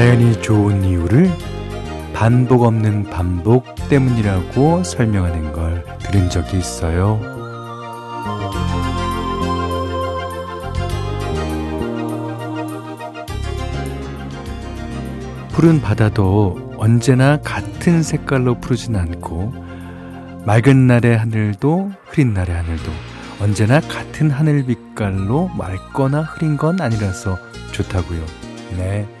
자연이 좋은 이유를 반복 없는 반복 때문이라고 설명하는 걸 들은 적이 있어요. 푸른 바다도 언제나 같은 색깔로 푸르진 않고 맑은 날의 하늘도 흐린 날의 하늘도 언제나 같은 하늘 빛깔로 맑거나 흐린 건 아니라서 좋다고요. 네.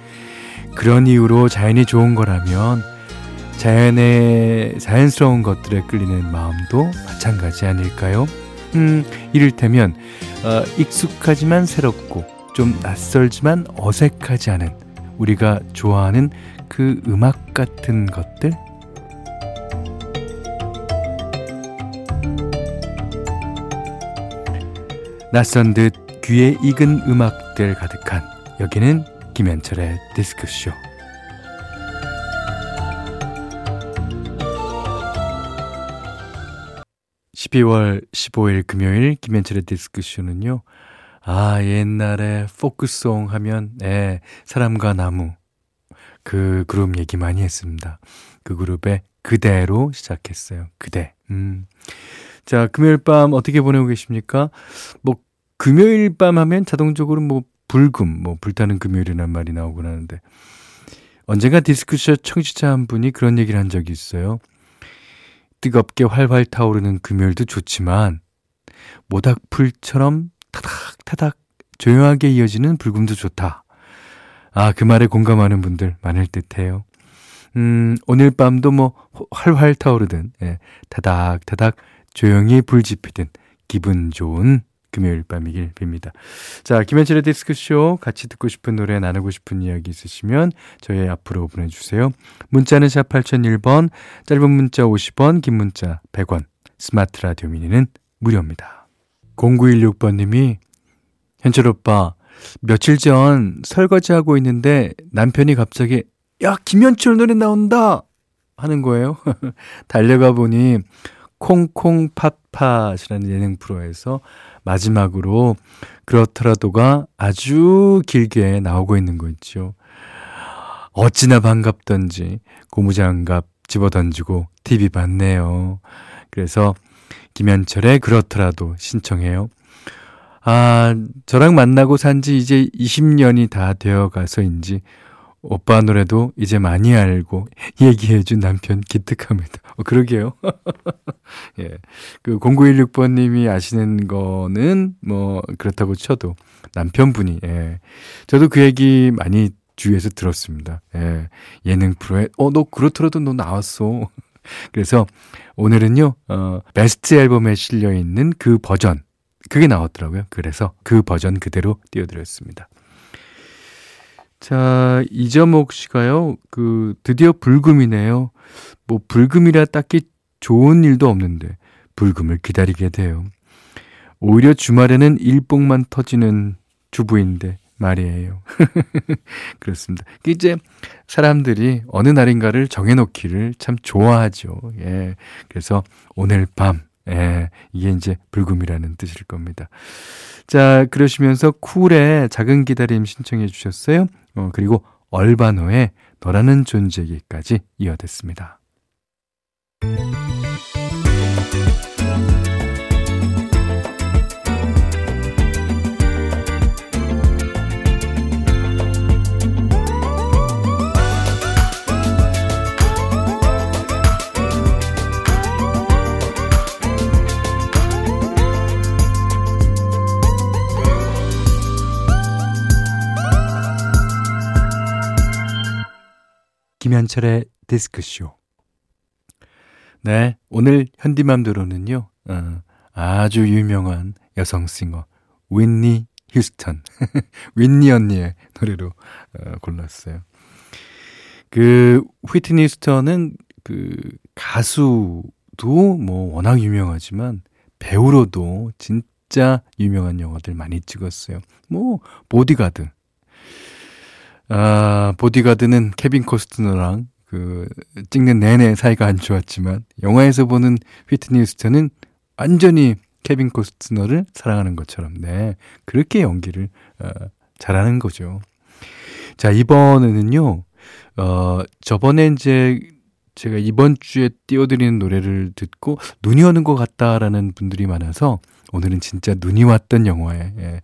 그런 이유로 자연이 좋은 거라면 자연의 자연스러운 것들에 끌리는 마음도 마찬가지 아닐까요? 음, 이를테면 어, 익숙하지만 새롭고 좀 낯설지만 어색하지 않은 우리가 좋아하는 그 음악 같은 것들 낯선 듯 귀에 익은 음악들 가득한 여기는 김현철의 디스크쇼 12월 15일 금요일 김현철의 디스크쇼는요. 아, 옛날에 포크송 하면 예, 사람과 나무 그 그룹 얘기 많이 했습니다. 그 그룹의 그대로 시작했어요. 그대. 음. 자, 금요일 밤 어떻게 보내고 계십니까? 뭐 금요일 밤 하면 자동적으로 뭐 불금, 뭐 불타는 금요일이란 말이 나오곤 하는데 언젠가 디스크쇼 청취자 한 분이 그런 얘기를 한 적이 있어요. 뜨겁게 활활 타오르는 금요일도 좋지만 모닥불처럼 타닥타닥 조용하게 이어지는 불금도 좋다. 아, 그 말에 공감하는 분들 많을 듯해요. 음, 오늘 밤도 뭐 활활 타오르든 예, 타닥타닥 조용히 불 지피든 기분 좋은 금요일 밤이길 빕니다. 자, 김현철의 디스크쇼 같이 듣고 싶은 노래 나누고 싶은 이야기 있으시면 저희 앞으로 보내주세요. 문자는 샵 8001번, 짧은 문자 50원, 긴 문자 100원, 스마트 라디오 미니는 무료입니다. 0916번님이 현철 오빠 며칠 전 설거지하고 있는데 남편이 갑자기 야 김현철 노래 나온다 하는 거예요. 달려가 보니 콩콩 팥팥이라는 예능 프로에서 마지막으로 그렇더라도가 아주 길게 나오고 있는 거 있죠. 어찌나 반갑던지 고무장갑 집어던지고 TV 봤네요. 그래서 김현철의 그렇더라도 신청해요. 아, 저랑 만나고 산 지 이제 20년이 다 되어 가서인지 오빠 노래도 이제 많이 알고 얘기해준 남편 기특합니다. 어, 그러게요. 예. 그 0916번님이 아시는 거는 뭐 그렇다고 쳐도 남편분이, 예. 저도 그 얘기 많이 주위에서 들었습니다. 예. 예능 프로에, 어, 너 그렇더라도 너 나왔어. 그래서 오늘은요, 어, 베스트 앨범에 실려있는 그 버전, 그게 나왔더라고요. 그래서 그 버전 그대로 띄워드렸습니다. 자, 이점옥 씨가요, 그, 드디어 불금이네요. 뭐, 불금이라 딱히 좋은 일도 없는데, 불금을 기다리게 돼요. 오히려 주말에는 일복만 터지는 주부인데, 말이에요. 그렇습니다. 이제 사람들이 어느 날인가를 정해놓기를 참 좋아하죠. 예. 그래서 오늘 밤, 예. 이게 이제 불금이라는 뜻일 겁니다. 자, 그러시면서 쿨의 작은 기다림 신청해 주셨어요. 어, 그리고 얼바노의 너라는 존재기까지 이어듣습니다. 김현철의 디스크쇼. 네, 오늘 현디맘대로는요, 어, 아주 유명한 여성 싱어, 윈니 휴스턴, 윈니 언니의 노래로 어, 골랐어요. 그, 휘트니 휴스턴은 그, 가수도 뭐 워낙 유명하지만, 배우로도 진짜 유명한 영화들 많이 찍었어요. 뭐, 보디가드, 아, 보디가드는 케빈 코스트너랑 그 찍는 내내 사이가 안 좋았지만 영화에서 보는 휘트니 휴스턴은 완전히 케빈 코스트너를 사랑하는 것처럼 네 그렇게 연기를 어, 잘하는 거죠. 자, 이번에는요, 어, 저번에 이제 제가 이번 주에 띄워드리는 노래를 듣고 눈이 오는 것 같다라는 분들이 많아서 오늘은 진짜 눈이 왔던 영화의 예,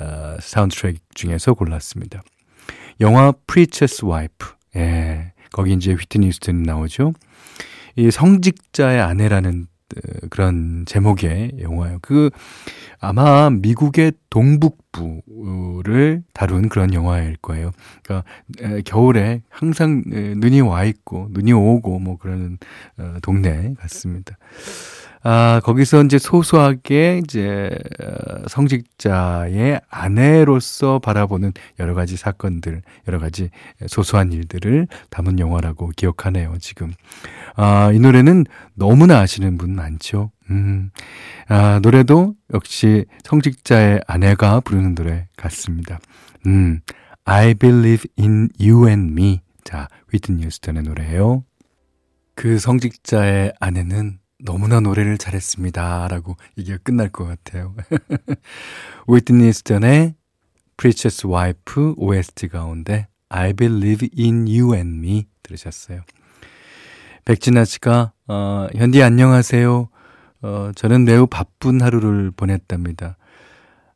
어, 사운드트랙 중에서 골랐습니다. 영화 Preacher's Wife. 예, 거기 이제 휘트니 휴스턴이 나오죠. 이 성직자의 아내라는 어, 그런 제목의 영화예요. 그 아마 미국의 동북부를 다룬 그런 영화일 거예요. 그러니까 겨울에 항상 눈이 와 있고 눈이 오고 뭐 그런 어, 동네 같습니다. 아, 거기서 이제 소소하게 이제 어, 성직자의 아내로서 바라보는 여러 가지 사건들, 여러 가지 소소한 일들을 담은 영화라고 기억하네요, 지금. 아, 이 노래는 너무나 아시는 분 많죠. 음, 아, 노래도 역시 성직자의 아내가 부르는 노래 같습니다. 음, I believe in you and me. 자, 휘트니 휴스턴의 노래예요. 그 성직자의 아내는 너무나 노래를 잘했습니다. 라고 얘기가 끝날 것 같아요. 휘트니 스턴의 Precious Wife OST 가운데 I Believe in You and Me 들으셨어요. 백진아 씨가 어, 현디 안녕하세요. 어, 저는 매우 바쁜 하루를 보냈답니다.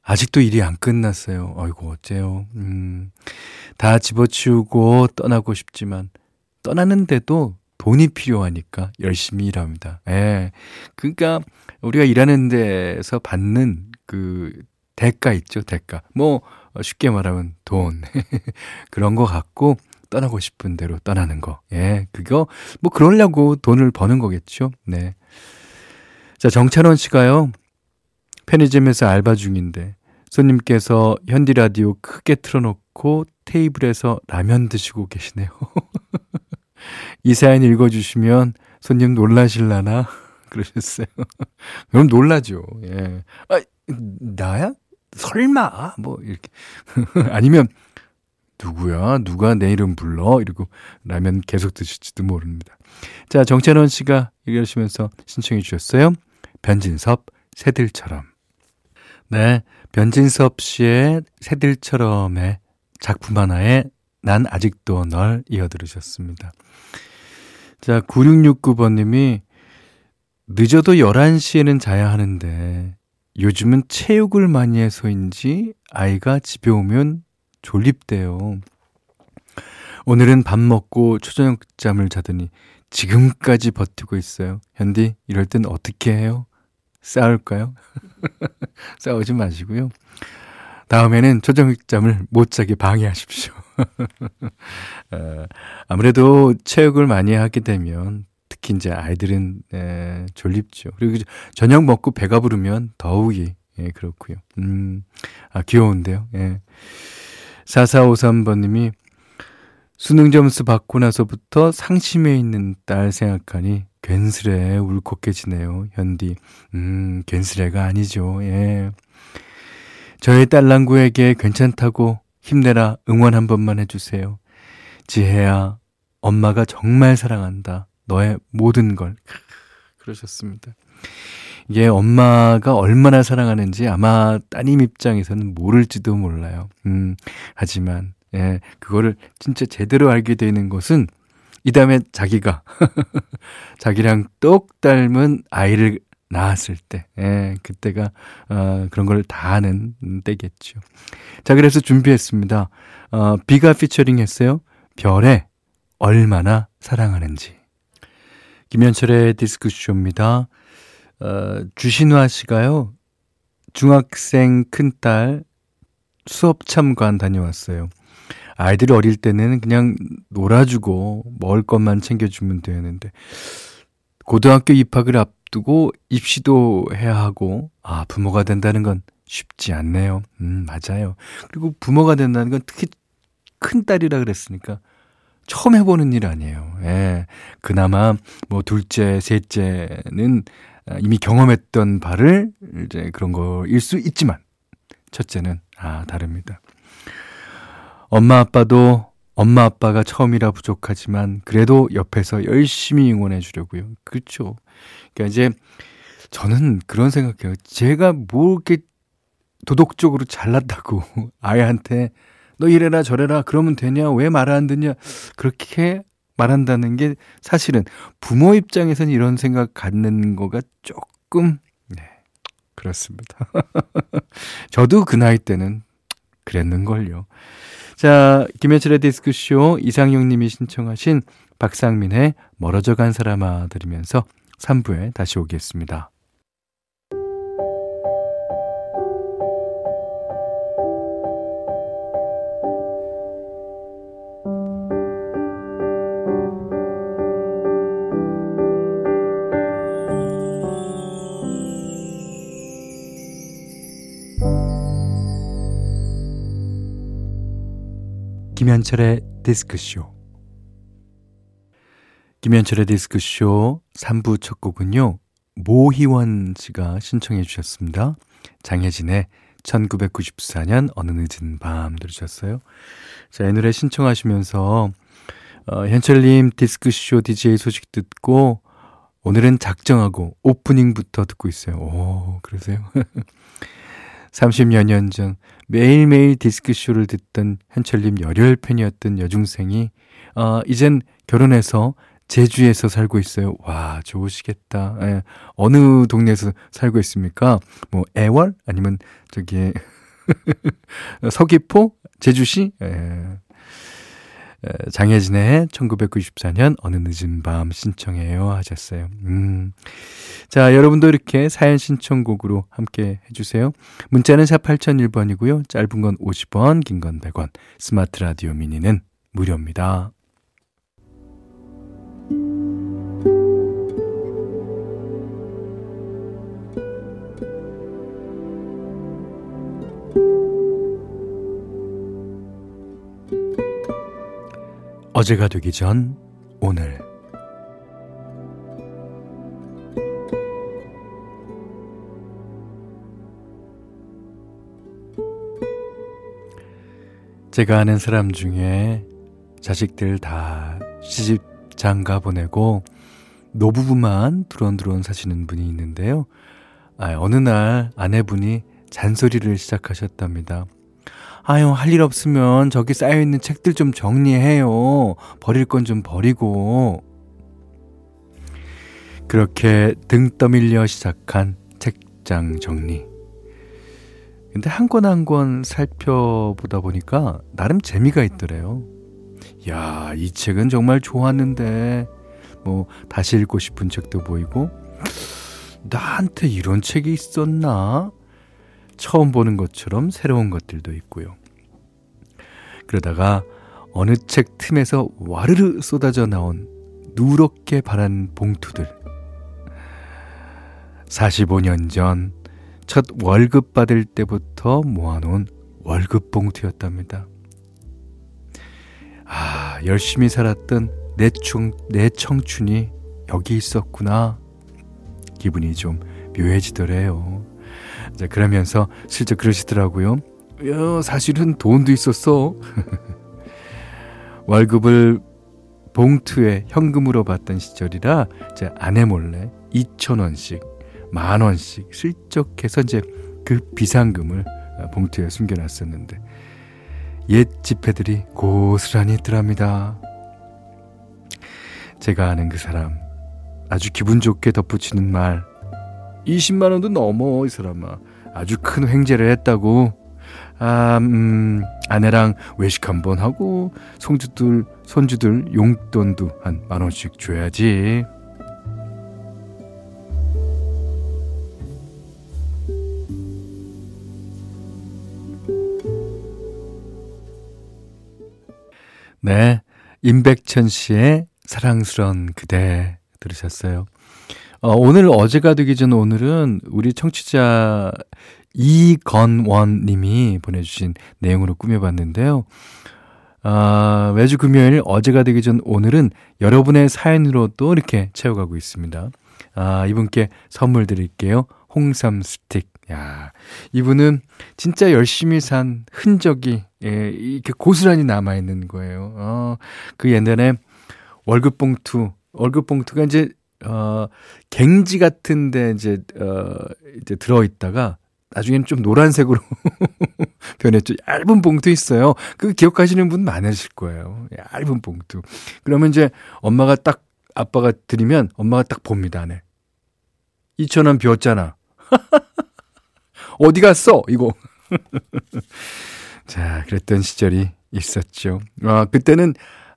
아직도 일이 안 끝났어요. 아이고 어째요. 음, 다 집어치우고 떠나고 싶지만 떠나는데도 돈이 필요하니까 열심히 일합니다. 예. 그러니까 우리가 일하는 데서 받는 그 대가 있죠, 대가. 뭐 쉽게 말하면 돈. 그런 거 갖고 떠나고 싶은 대로 떠나는 거. 예. 그거 뭐 그러려고 돈을 버는 거겠죠. 네. 자, 정찬원 씨가요. 편의점에서 알바 중인데 손님께서 현디 라디오 크게 틀어 놓고 테이블에서 라면 드시고 계시네요. 이 사연 읽어주시면 손님 놀라실라나? 그러셨어요. 그럼 놀라죠. 예. 아, 나야? 설마? 뭐, 이렇게. 아니면, 누구야? 누가 내 이름 불러? 이러고 라면 계속 드실지도 모릅니다. 자, 정찬원 씨가 읽으시면서 신청해 주셨어요. 변진섭, 새들처럼. 네, 변진섭 씨의 새들처럼의 작품 하나에 난 아직도 널 이어 들으셨습니다. 자, 9669번님이 늦어도 11시에는 자야 하는데 요즘은 체육을 많이 해서인지 아이가 집에 오면 졸립대요. 오늘은 밥 먹고 초저녁 잠을 자더니 지금까지 버티고 있어요. 현디, 이럴 땐 어떻게 해요? 싸울까요? 싸우지 마시고요. 다음에는 초저녁 잠을 못 자게 방해하십시오. 어, 아무래도 체육을 많이 하게 되면 특히 이제 아이들은 에, 졸립죠. 그리고 저녁 먹고 배가 부르면 더욱이 예, 그렇고요. 음, 아 귀여운데요. 예. 4453번님이 수능 점수 받고 나서부터 상심해 있는 딸 생각하니 괜스레 울컥해지네요. 현디. 음, 괜스레가 아니죠. 예. 저희 딸랑구에게 괜찮다고 힘내라 응원 한 번만 해주세요. 지혜야, 엄마가 정말 사랑한다. 너의 모든 걸. 그러셨습니다. 이게 엄마가 얼마나 사랑하는지 아마 따님 입장에서는 모를지도 몰라요. 음, 하지만, 예, 그거를 진짜 제대로 알게 되는 것은 이 다음에 자기가, 자기랑 똑 닮은 아이를 낳았을 때, 예, 그때가, 어, 그런 걸 다 아는 때겠죠. 자, 그래서 준비했습니다. 어, 비가 피처링 했어요. 별에 얼마나 사랑하는지. 김현철의 디스크쇼입니다. 어, 주신화 씨가요, 중학생 큰딸 수업 참관 다녀왔어요. 아이들이 어릴 때는 그냥 놀아주고 먹을 것만 챙겨주면 되는데, 고등학교 입학을 앞두고 입시도 해야 하고, 아, 부모가 된다는 건 쉽지 않네요. 음, 맞아요. 그리고 부모가 된다는 건 특히 큰 딸이라 그랬으니까 처음 해보는 일 아니에요. 예. 그나마 뭐 둘째, 셋째는 이미 경험했던 바를 이제 그런 거일 수 있지만 첫째는 아, 다릅니다. 엄마 아빠도 엄마 아빠가 처음이라 부족하지만 그래도 옆에서 열심히 응원해 주려고요. 그렇죠. 그러니까 이제 저는 그런 생각해요. 제가 뭐 이렇게 도덕적으로 잘났다고 아이한테 너 이래라 저래라 그러면 되냐? 왜 말 안 듣냐? 그렇게 말한다는 게 사실은 부모 입장에서는 이런 생각 갖는 거가 조금 네. 그렇습니다. 저도 그 나이 때는 그랬는걸요. 자, 김현철의 디스크쇼 이상용 님이 신청하신 박상민의 멀어져 간 사람아 들으면서 3부에 다시 오겠습니다. 김현철의 디스크쇼 김현철의 디스크쇼 3부 첫 곡은요. 모희원 씨가 신청해 주셨습니다. 장혜진의 1994년 어느 늦은 밤 들으셨어요. 자, 이 노래 신청하시면서 어, 현철님 디스크쇼 DJ 소식 듣고 오늘은 작정하고 오프닝부터 듣고 있어요. 오, 그러세요? 30여 년 전 매일매일 디스크쇼를 듣던 현철님 열혈 팬이었던 여중생이 어, 이젠 결혼해서 제주에서 살고 있어요. 와, 좋으시겠다. 예. 어느 동네에서 살고 있습니까? 뭐, 애월? 아니면, 저기, 서귀포? 제주시? 예. 장혜진의 1994년 어느 늦은 밤 신청해요 하셨어요. 음. 자, 여러분도 이렇게 사연 신청곡으로 함께 해주세요. 문자는 샵 8001번이고요. 짧은 건 50원, 긴 건 100원. 스마트 라디오 미니는 무료입니다. 어제가 되기 전 오늘 제가 아는 사람 중에 자식들 다 시집 장가 보내고 노부부만 두런두런 사시는 분이 있는데요. 아, 어느 날 아내분이 잔소리를 시작하셨답니다. 아유, 할 일 없으면 저기 쌓여있는 책들 좀 정리해요. 버릴 건 좀 버리고. 그렇게 등 떠밀려 시작한 책장 정리. 근데 한 권 한 권 살펴보다 보니까 나름 재미가 있더래요. 야, 이 책은 정말 좋았는데, 뭐, 다시 읽고 싶은 책도 보이고, 나한테 이런 책이 있었나? 처음 보는 것처럼 새로운 것들도 있고요. 그러다가 어느 책 틈에서 와르르 쏟아져 나온 누렇게 바란 봉투들. 45년 전 첫 월급 받을 때부터 모아놓은 월급 봉투였답니다. 아, 열심히 살았던 내, 청, 내 청춘이 여기 있었구나. 기분이 좀 묘해지더래요. 자, 그러면서 실제 그러시더라고요. 야, 사실은 돈도 있었어. 월급을 봉투에 현금으로 받던 시절이라 제 아내 몰래 2천원씩, 만원씩 슬쩍해서 이제 그 비상금을 봉투에 숨겨놨었는데 옛 지폐들이 고스란히 있더랍니다. 제가 아는 그 사람 아주 기분 좋게 덧붙이는 말 20만 원도 넘어 이 사람아 아주 큰 횡재를 했다고 아, 음, 아내랑 외식 한번 하고 손주들 손주들 용돈도 한 만 원씩 줘야지. 네. 임백천 씨의 사랑스런 그대 들으셨어요. 어, 오늘 어제가 되기 전 오늘은 우리 청취자 이건원 님이 보내주신 내용으로 꾸며봤는데요. 아, 매주 금요일 어제가 되기 전 오늘은 여러분의 사연으로 또 이렇게 채워가고 있습니다. 아, 이분께 선물 드릴게요. 홍삼 스틱. 야, 이분은 진짜 열심히 산 흔적이 예, 이렇게 고스란히 남아 있는 거예요. 어, 그 옛날에 월급 봉투, 월급 봉투가 이제 어, 갱지 같은데 이제, 어, 이제 들어 있다가 나중에는 좀 노란색으로 변했죠. 얇은 봉투 있어요. 그 기억하시는 분 많으실 거예요. 얇은 봉투. 그러면 이제 엄마가 딱 아빠가 드리면 엄마가 딱 봅니다. 안에. 2천 원 비웠잖아. 어디 갔어? 이거. 자, 그랬던 시절이 있었죠. 아, 그때는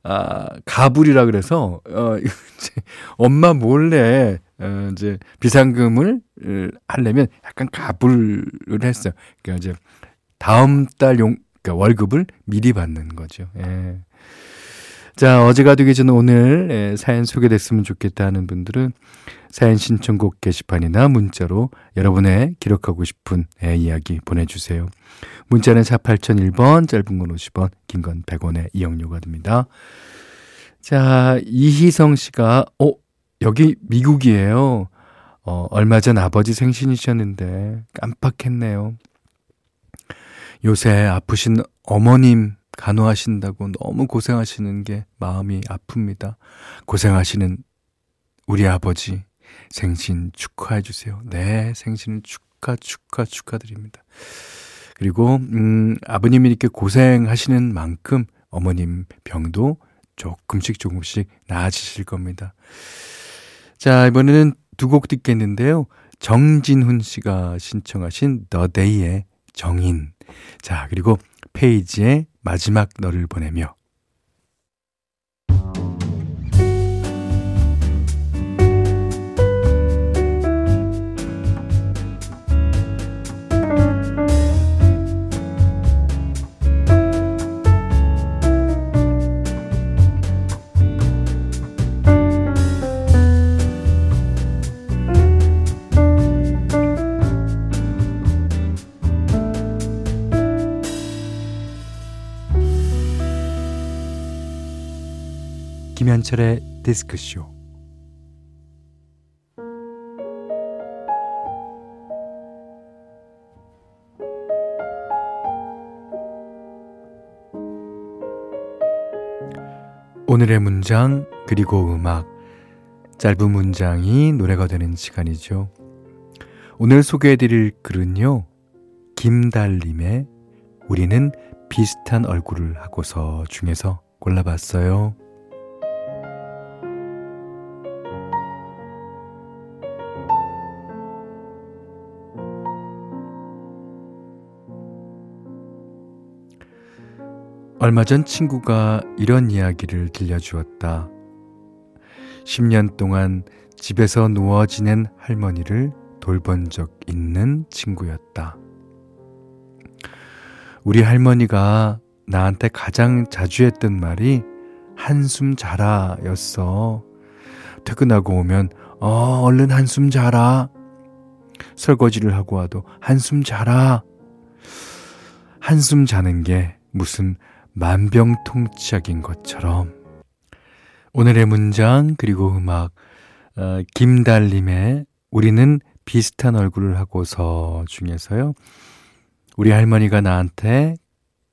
아, 가불이라 그래서 어 이제 엄마 몰래 어 이제 비상금을 하려면 약간 가불을 했어요. 그러니까 이제 다음 달 용, 그러니까 월급을 미리 받는 거죠. 예. 자, 어제가 되기 전 오늘 예, 사연 소개됐으면 좋겠다 하는 분들은 사연 신청곡 게시판이나 문자로 여러분의 기록하고 싶은 예, 이야기 보내주세요. 문자는 4 8001번, 짧은 건 50원, 긴 건 100원의 이용료가 됩니다. 자, 이희성 씨가, 어, 여기 미국이에요. 어, 얼마 전 아버지 생신이셨는데 깜빡했네요. 요새 아프신 어머님 간호하신다고 너무 고생하시는 게 마음이 아픕니다. 고생하시는 우리 아버지 생신 축하해 주세요. 네, 생신 축하 축하 축하드립니다. 그리고 음 아버님이 이렇게 고생하시는 만큼 어머님 병도 조금씩 조금씩 나아지실 겁니다. 자, 이번에는 두 곡 듣겠는데요. 정진훈 씨가 신청하신 너데이의 정인. 자, 그리고 페이지의 마지막 너를 보내며 김현철의 디스크쇼 오늘의 문장 그리고 음악 짧은 문장이 노래가 되는 시간이죠. 오늘 소개해드릴 글은요. 김달님의 우리는 비슷한 얼굴을 하고서 중에서 골라봤어요. 얼마 전 친구가 이런 이야기를 들려주었다. 10년 동안 집에서 누워 지낸 할머니를 돌본 적 있는 친구였다. 우리 할머니가 나한테 가장 자주 했던 말이 한숨 자라 였어. 퇴근하고 오면, 어, 얼른 한숨 자라. 설거지를 하고 와도 한숨 자라. 한숨 자는 게 무슨 만병통치약인 것처럼 오늘의 문장 그리고 음악 어, 김달님의 우리는 비슷한 얼굴을 하고서 중에서요. 우리 할머니가 나한테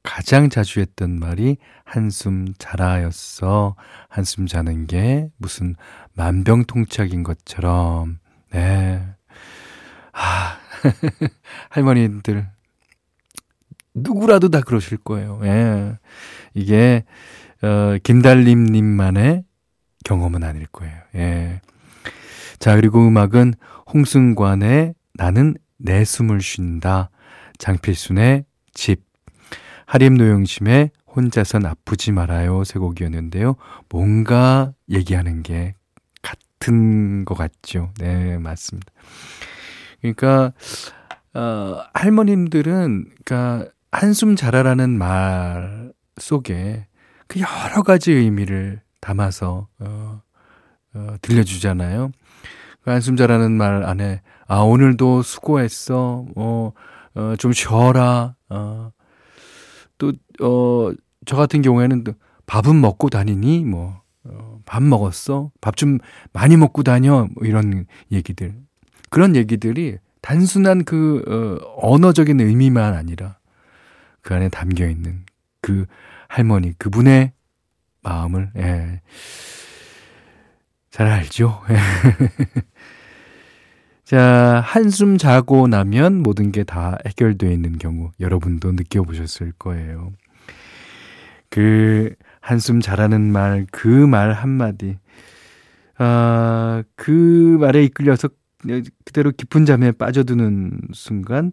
가장 자주 했던 말이 한숨 자라였어. 한숨 자는 게 무슨 만병통치약인 것처럼. 네. 아, 할머니들 누구라도 다 그러실 거예요. 예. 이게, 어, 김달림님만의 경험은 아닐 거예요. 예. 자, 그리고 음악은 홍승관의 나는 내 숨을 쉰다. 장필순의 집. 하림 노영심의 혼자선 아프지 말아요. 세 곡이었는데요. 뭔가 얘기하는 게 같은 것 같죠. 네, 맞습니다. 그러니까, 어, 할머님들은, 그니까, 한숨 자라라는 말 속에 그 여러 가지 의미를 담아서 어, 어, 들려주잖아요. 그 한숨 자라는 말 안에 아 오늘도 수고했어. 어, 어, 좀 쉬어라. 어, 또 어 저 같은 경우에는 밥은 먹고 다니니 뭐 어, 밥 먹었어? 밥 좀 많이 먹고 다녀? 뭐 이런 얘기들. 그런 얘기들이 단순한 그 어, 언어적인 의미만 아니라 그 안에 담겨 있는 그 할머니, 그분의 마음을, 예. 잘 알죠? 예. 자, 한숨 자고 나면 모든 게 다 해결되어 있는 경우 여러분도 느껴보셨을 거예요. 그 한숨 자라는 말, 그 말 한마디. 아, 그 말에 이끌려서 그대로 깊은 잠에 빠져드는 순간,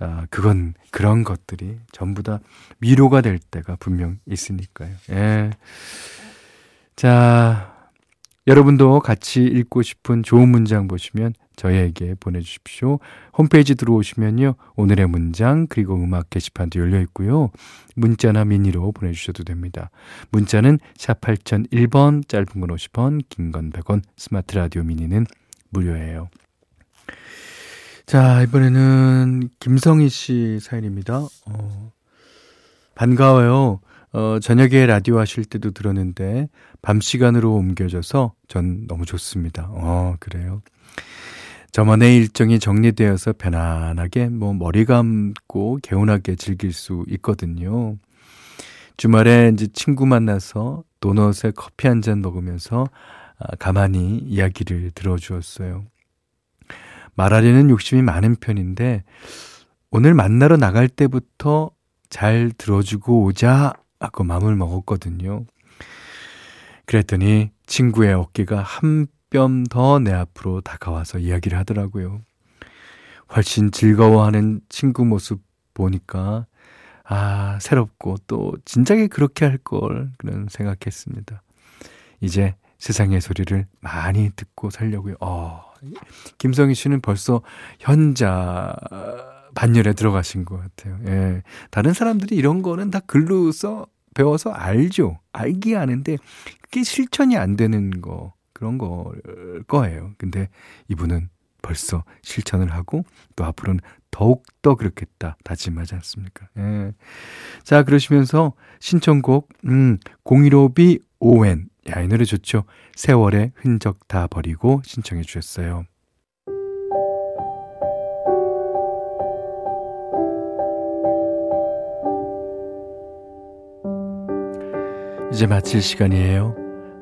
아, 그건 그런 것들이 전부 다 위로가 될 때가 분명 있으니까요. 예. 자, 여러분도 같이 읽고 싶은 좋은 문장 보시면 저희에게 보내주십시오. 홈페이지 들어오시면요. 오늘의 문장 그리고 음악 게시판도 열려 있고요. 문자나 미니로 보내주셔도 됩니다. 문자는 샵 8001번 짧은 건 50원 긴 건 100원 스마트 라디오 미니는 무료예요. 자 이번에는 김성희 씨 사연입니다. 어, 반가워요. 어, 저녁에 라디오 하실 때도 들었는데 밤 시간으로 옮겨져서 전 너무 좋습니다. 어, 그래요. 저만의 일정이 정리되어서 편안하게 뭐 머리 감고 개운하게 즐길 수 있거든요. 주말에 이제 친구 만나서 도넛에 커피 한 잔 먹으면서 아, 가만히 이야기를 들어주었어요. 말하려는 욕심이 많은 편인데 오늘 만나러 나갈 때부터 잘 들어주고 오자 하고 마음을 먹었거든요. 그랬더니 친구의 어깨가 한 뼘 더 내 앞으로 다가와서 이야기를 하더라고요. 훨씬 즐거워하는 친구 모습 보니까 아, 새롭고 또 진작에 그렇게 할 걸 그런 생각했습니다. 이제 세상의 소리를 많이 듣고 살려고요. 어, 김성희 씨는 벌써 현자 반열에 들어가신 것 같아요. 예. 다른 사람들이 이런 거는 다 글로 써 배워서 알죠. 알기 아는데 그게 실천이 안 되는 거 그런 거 거예요. 근데 이분은 벌써 실천을 하고 또 앞으로는 더욱더 그렇겠다 다짐하지 않습니까? 예. 자, 그러시면서 신청곡 음, 015B 오웬 야, 이 노래 좋죠. 세월의 흔적 다 버리고 신청해 주셨어요. 이제 마칠 시간이에요.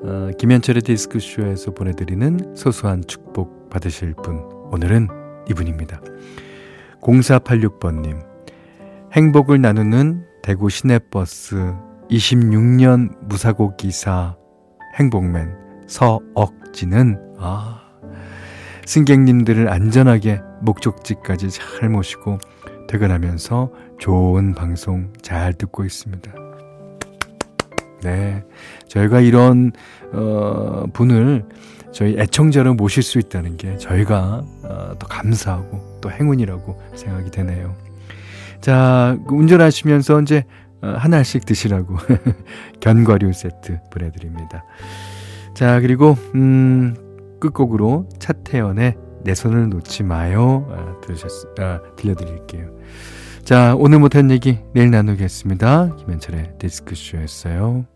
어, 김현철의 디스크쇼에서 보내드리는 소소한 축복 받으실 분. 오늘은 이분입니다. 0486번님. 행복을 나누는 대구 시내버스 26년 무사고 기사 행복맨 서억지는 아 승객님들을 안전하게 목적지까지 잘 모시고 퇴근하면서 좋은 방송 잘 듣고 있습니다. 네. 저희가 이런, 어, 분을 저희 애청자로 모실 수 있다는 게 저희가 어, 더 감사하고 또 행운이라고 생각이 되네요. 자, 그 운전하시면서 이제 어, 하나씩 드시라고 견과류 세트 보내드립니다. 자, 그리고, 음, 끝곡으로 차태현의 내 손을 놓지 마요. 아, 들으셨, 아, 들려드릴게요. 자, 오늘 못한 얘기 내일 나누겠습니다. 김현철의 디스크쇼였어요.